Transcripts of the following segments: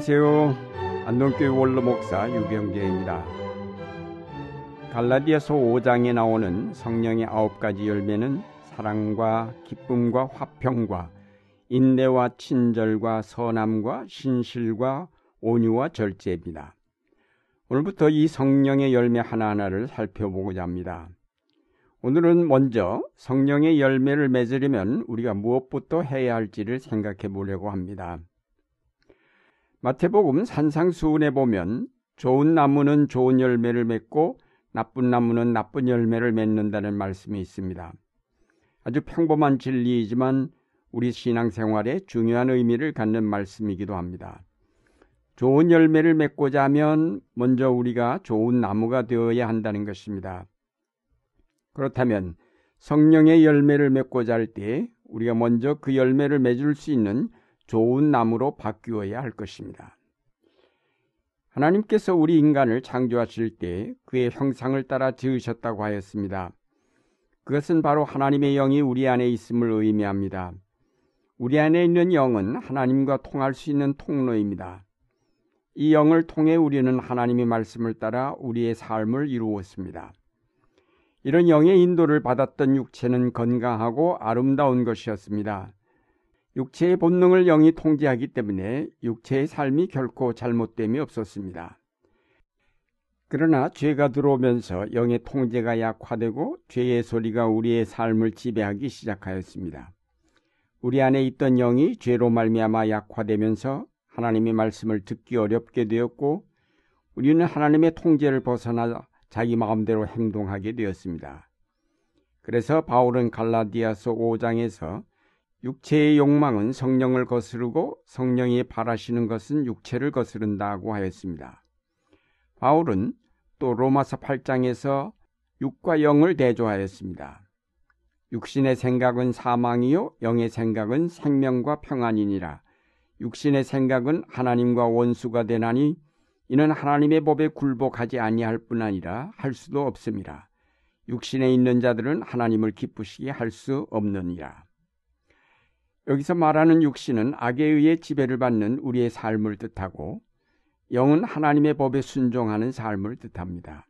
안녕하세요. 안동교회 원로 목사 유병재입니다. 갈라디아서 5장에 나오는 성령의 아홉 가지 열매는 사랑과 기쁨과 화평과 인내와 친절과 선함과 신실과 온유와 절제입니다. 오늘부터 이 성령의 열매 하나하나를 살펴보고자 합니다. 오늘은 먼저 성령의 열매를 맺으려면 우리가 무엇부터 해야 할지를 생각해 보려고 합니다. 마태복음 산상수훈에 보면 좋은 나무는 좋은 열매를 맺고 나쁜 나무는 나쁜 열매를 맺는다는 말씀이 있습니다. 아주 평범한 진리이지만 우리 신앙생활에 중요한 의미를 갖는 말씀이기도 합니다. 좋은 열매를 맺고자 하면 먼저 우리가 좋은 나무가 되어야 한다는 것입니다. 그렇다면 성령의 열매를 맺고자 할 때 우리가 먼저 그 열매를 맺을 수 있는 좋은 나무로 바뀌어야 할 것입니다. 하나님께서 우리 인간을 창조하실 때 그의 형상을 따라 지으셨다고 하였습니다. 그것은 바로 하나님의 영이 우리 안에 있음을 의미합니다. 우리 안에 있는 영은 하나님과 통할 수 있는 통로입니다. 이 영을 통해 우리는 하나님의 말씀을 따라 우리의 삶을 이루었습니다. 이런 영의 인도를 받았던 육체는 건강하고 아름다운 것이었습니다. 육체의 본능을 영이 통제하기 때문에 육체의 삶이 결코 잘못됨이 없었습니다. 그러나 죄가 들어오면서 영의 통제가 약화되고 죄의 소리가 우리의 삶을 지배하기 시작하였습니다. 우리 안에 있던 영이 죄로 말미암아 약화되면서 하나님의 말씀을 듣기 어렵게 되었고 우리는 하나님의 통제를 벗어나 자기 마음대로 행동하게 되었습니다. 그래서 바울은 갈라디아서 5장에서 육체의 욕망은 성령을 거스르고 성령이 바라시는 것은 육체를 거스른다고 하였습니다. 바울은 또 로마서 8장에서 육과 영을 대조하였습니다. 육신의 생각은 사망이요 영의 생각은 생명과 평안이니라. 육신의 생각은 하나님과 원수가 되나니 이는 하나님의 법에 굴복하지 아니할 뿐 아니라 할 수도 없습니다. 육신에 있는 자들은 하나님을 기쁘시게 할 수 없느니라. 여기서 말하는 육신은 악에 의해 지배를 받는 우리의 삶을 뜻하고 영은 하나님의 법에 순종하는 삶을 뜻합니다.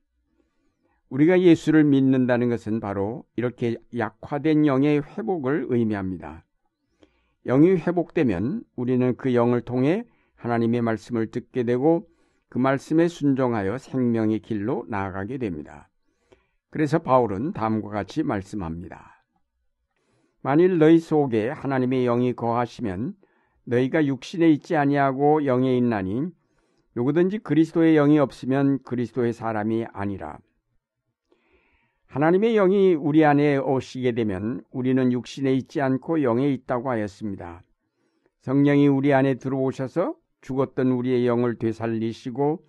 우리가 예수를 믿는다는 것은 바로 이렇게 약화된 영의 회복을 의미합니다. 영이 회복되면 우리는 그 영을 통해 하나님의 말씀을 듣게 되고 그 말씀에 순종하여 생명의 길로 나아가게 됩니다. 그래서 바울은 다음과 같이 말씀합니다. 만일 너희 속에 하나님의 영이 거하시면 너희가 육신에 있지 아니하고 영에 있나니 누구든지 그리스도의 영이 없으면 그리스도의 사람이 아니라 하나님의 영이 우리 안에 오시게 되면 우리는 육신에 있지 않고 영에 있다고 하였습니다. 성령이 우리 안에 들어오셔서 죽었던 우리의 영을 되살리시고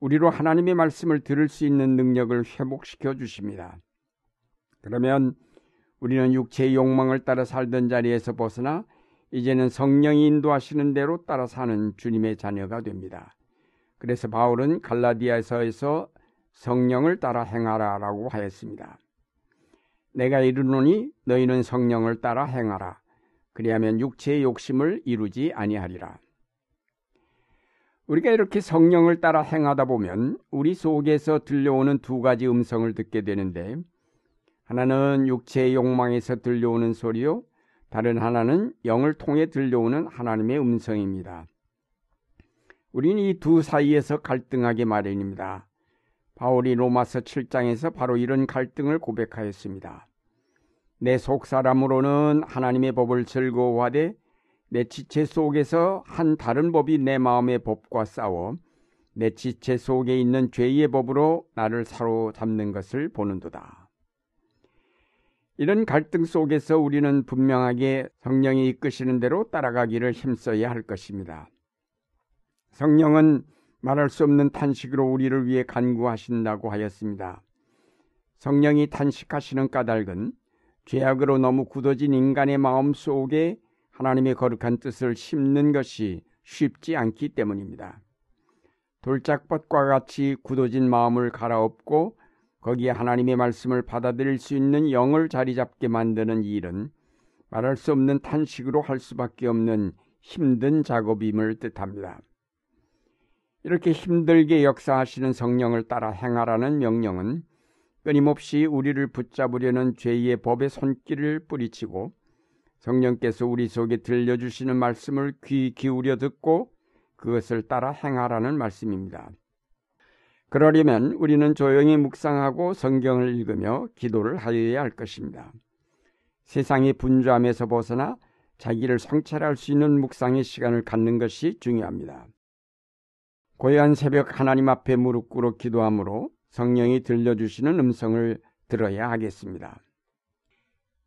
우리로 하나님의 말씀을 들을 수 있는 능력을 회복시켜 주십니다. 그러면 우리는 육체의 욕망을 따라 살던 자리에서 벗어나 이제는 성령이 인도하시는 대로 따라 사는 주님의 자녀가 됩니다. 그래서 바울은 갈라디아서에서 성령을 따라 행하라라고 하였습니다. 내가 이르노니 너희는 성령을 따라 행하라. 그리하면 육체의 욕심을 이루지 아니하리라. 우리가 이렇게 성령을 따라 행하다 보면 우리 속에서 들려오는 두 가지 음성을 듣게 되는데 하나는 육체의 욕망에서 들려오는 소리요. 다른 하나는 영을 통해 들려오는 하나님의 음성입니다. 우리는 이 두 사이에서 갈등하게 마련입니다. 바울이 로마서 7장에서 바로 이런 갈등을 고백하였습니다. 내 속 사람으로는 하나님의 법을 즐거워하되 내 지체 속에서 한 다른 법이 내 마음의 법과 싸워 내 지체 속에 있는 죄의 법으로 나를 사로잡는 것을 보는도다. 이런 갈등 속에서 우리는 분명하게 성령이 이끄시는 대로 따라가기를 힘써야 할 것입니다. 성령은 말할 수 없는 탄식으로 우리를 위해 간구하신다고 하였습니다. 성령이 탄식하시는 까닭은 죄악으로 너무 굳어진 인간의 마음 속에 하나님의 거룩한 뜻을 심는 것이 쉽지 않기 때문입니다. 돌짝밭과 같이 굳어진 마음을 갈아엎고 거기에 하나님의 말씀을 받아들일 수 있는 영을 자리 잡게 만드는 일은 말할 수 없는 탄식으로 할 수밖에 없는 힘든 작업임을 뜻합니다. 이렇게 힘들게 역사하시는 성령을 따라 행하라는 명령은 끊임없이 우리를 붙잡으려는 죄의 법의 손길을 뿌리치고 성령께서 우리 속에 들려주시는 말씀을 귀 기울여 듣고 그것을 따라 행하라는 말씀입니다. 그러려면 우리는 조용히 묵상하고 성경을 읽으며 기도를 하여야 할 것입니다. 세상의 분주함에서 벗어나 자기를 성찰할 수 있는 묵상의 시간을 갖는 것이 중요합니다. 고요한 새벽 하나님 앞에 무릎 꿇어 기도함으로 성령이 들려주시는 음성을 들어야 하겠습니다.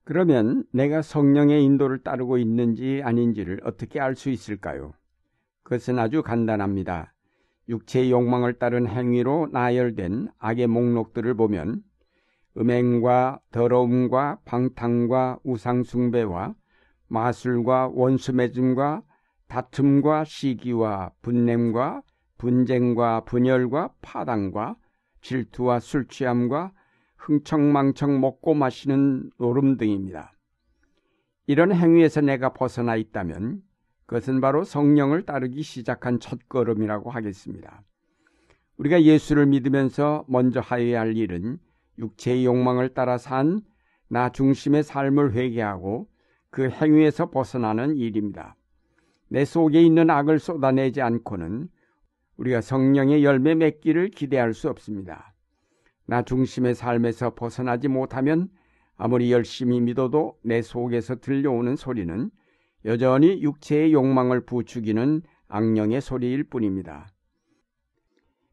그러면 내가 성령의 인도를 따르고 있는지 아닌지를 어떻게 알 수 있을까요? 그것은 아주 간단합니다. 육체의 욕망을 따른 행위로 나열된 악의 목록들을 보면 음행과 더러움과 방탕과 우상숭배와 마술과 원수맺음과 다툼과 시기와 분냄과 분쟁과 분열과 파당과 질투와 술취함과 흥청망청 먹고 마시는 노름 등입니다. 이런 행위에서 내가 벗어나 있다면 그것은 바로 성령을 따르기 시작한 첫걸음이라고 하겠습니다. 우리가 예수를 믿으면서 먼저 하여야 할 일은 육체의 욕망을 따라 산 나 중심의 삶을 회개하고 그 행위에서 벗어나는 일입니다. 내 속에 있는 악을 쏟아내지 않고는 우리가 성령의 열매 맺기를 기대할 수 없습니다. 나 중심의 삶에서 벗어나지 못하면 아무리 열심히 믿어도 내 속에서 들려오는 소리는 여전히 육체의 욕망을 부추기는 악령의 소리일 뿐입니다.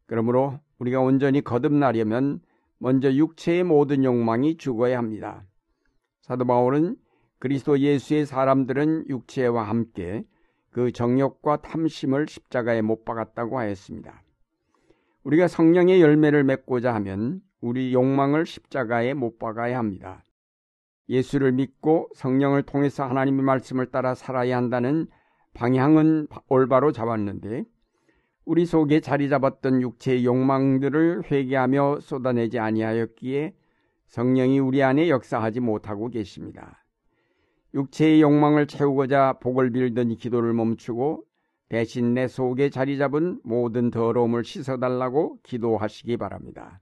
그러므로 우리가 온전히 거듭나려면 먼저 육체의 모든 욕망이 죽어야 합니다. 사도 바울은 그리스도 예수의 사람들은 육체와 함께 그 정욕과 탐심을 십자가에 못 박았다고 하였습니다. 우리가 성령의 열매를 맺고자 하면 우리 욕망을 십자가에 못 박아야 합니다. 예수를 믿고 성령을 통해서 하나님의 말씀을 따라 살아야 한다는 방향은 올바로 잡았는데 우리 속에 자리 잡았던 육체의 욕망들을 회개하며 쏟아내지 아니하였기에 성령이 우리 안에 역사하지 못하고 계십니다. 육체의 욕망을 채우고자 복을 빌던 기도를 멈추고 대신 내 속에 자리 잡은 모든 더러움을 씻어달라고 기도하시기 바랍니다.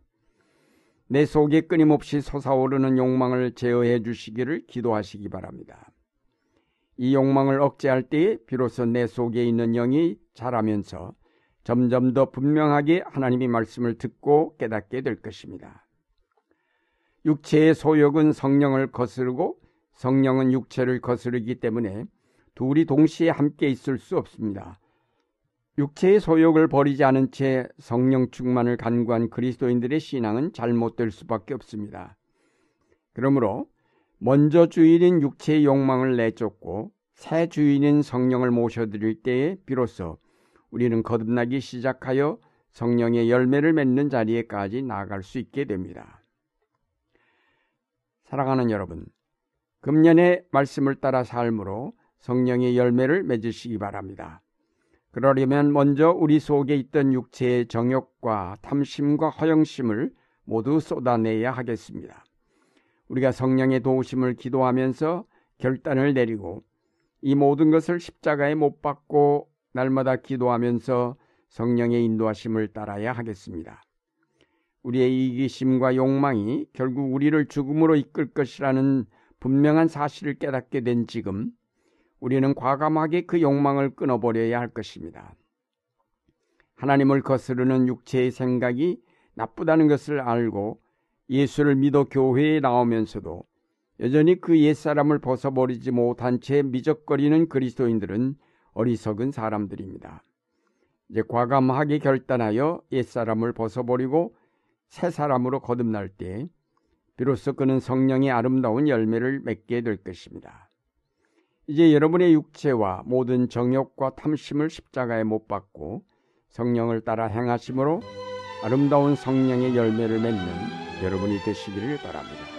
내 속에 끊임없이 솟아오르는 욕망을 제어해 주시기를 기도하시기 바랍니다. 이 욕망을 억제할 때에 비로소 내 속에 있는 영이 자라면서 점점 더 분명하게 하나님의 말씀을 듣고 깨닫게 될 것입니다. 육체의 소욕은 성령을 거스르고 성령은 육체를 거스르기 때문에 둘이 동시에 함께 있을 수 없습니다. 육체의 소욕을 버리지 않은 채 성령 충만을 간구한 그리스도인들의 신앙은 잘못될 수밖에 없습니다. 그러므로 먼저 주인인 육체의 욕망을 내쫓고 새 주인인 성령을 모셔드릴 때에 비로소 우리는 거듭나기 시작하여 성령의 열매를 맺는 자리에까지 나아갈 수 있게 됩니다. 사랑하는 여러분, 금년의 말씀을 따라 삶으로 성령의 열매를 맺으시기 바랍니다. 그러려면 먼저 우리 속에 있던 육체의 정욕과 탐심과 허영심을 모두 쏟아내야 하겠습니다. 우리가 성령의 도우심을 기도하면서 결단을 내리고 이 모든 것을 십자가에 못 박고 날마다 기도하면서 성령의 인도하심을 따라야 하겠습니다. 우리의 이기심과 욕망이 결국 우리를 죽음으로 이끌 것이라는 분명한 사실을 깨닫게 된 지금 우리는 과감하게 그 욕망을 끊어버려야 할 것입니다. 하나님을 거스르는 육체의 생각이 나쁘다는 것을 알고 예수를 믿어 교회에 나오면서도 여전히 그 옛사람을 벗어버리지 못한 채 미적거리는 그리스도인들은 어리석은 사람들입니다. 이제 과감하게 결단하여 옛사람을 벗어버리고 새 사람으로 거듭날 때 비로소 그는 성령의 아름다운 열매를 맺게 될 것입니다. 이제 여러분의 육체와 모든 정욕과 탐심을 십자가에 못 박고 성령을 따라 행하심으로 아름다운 성령의 열매를 맺는 여러분이 되시기를 바랍니다.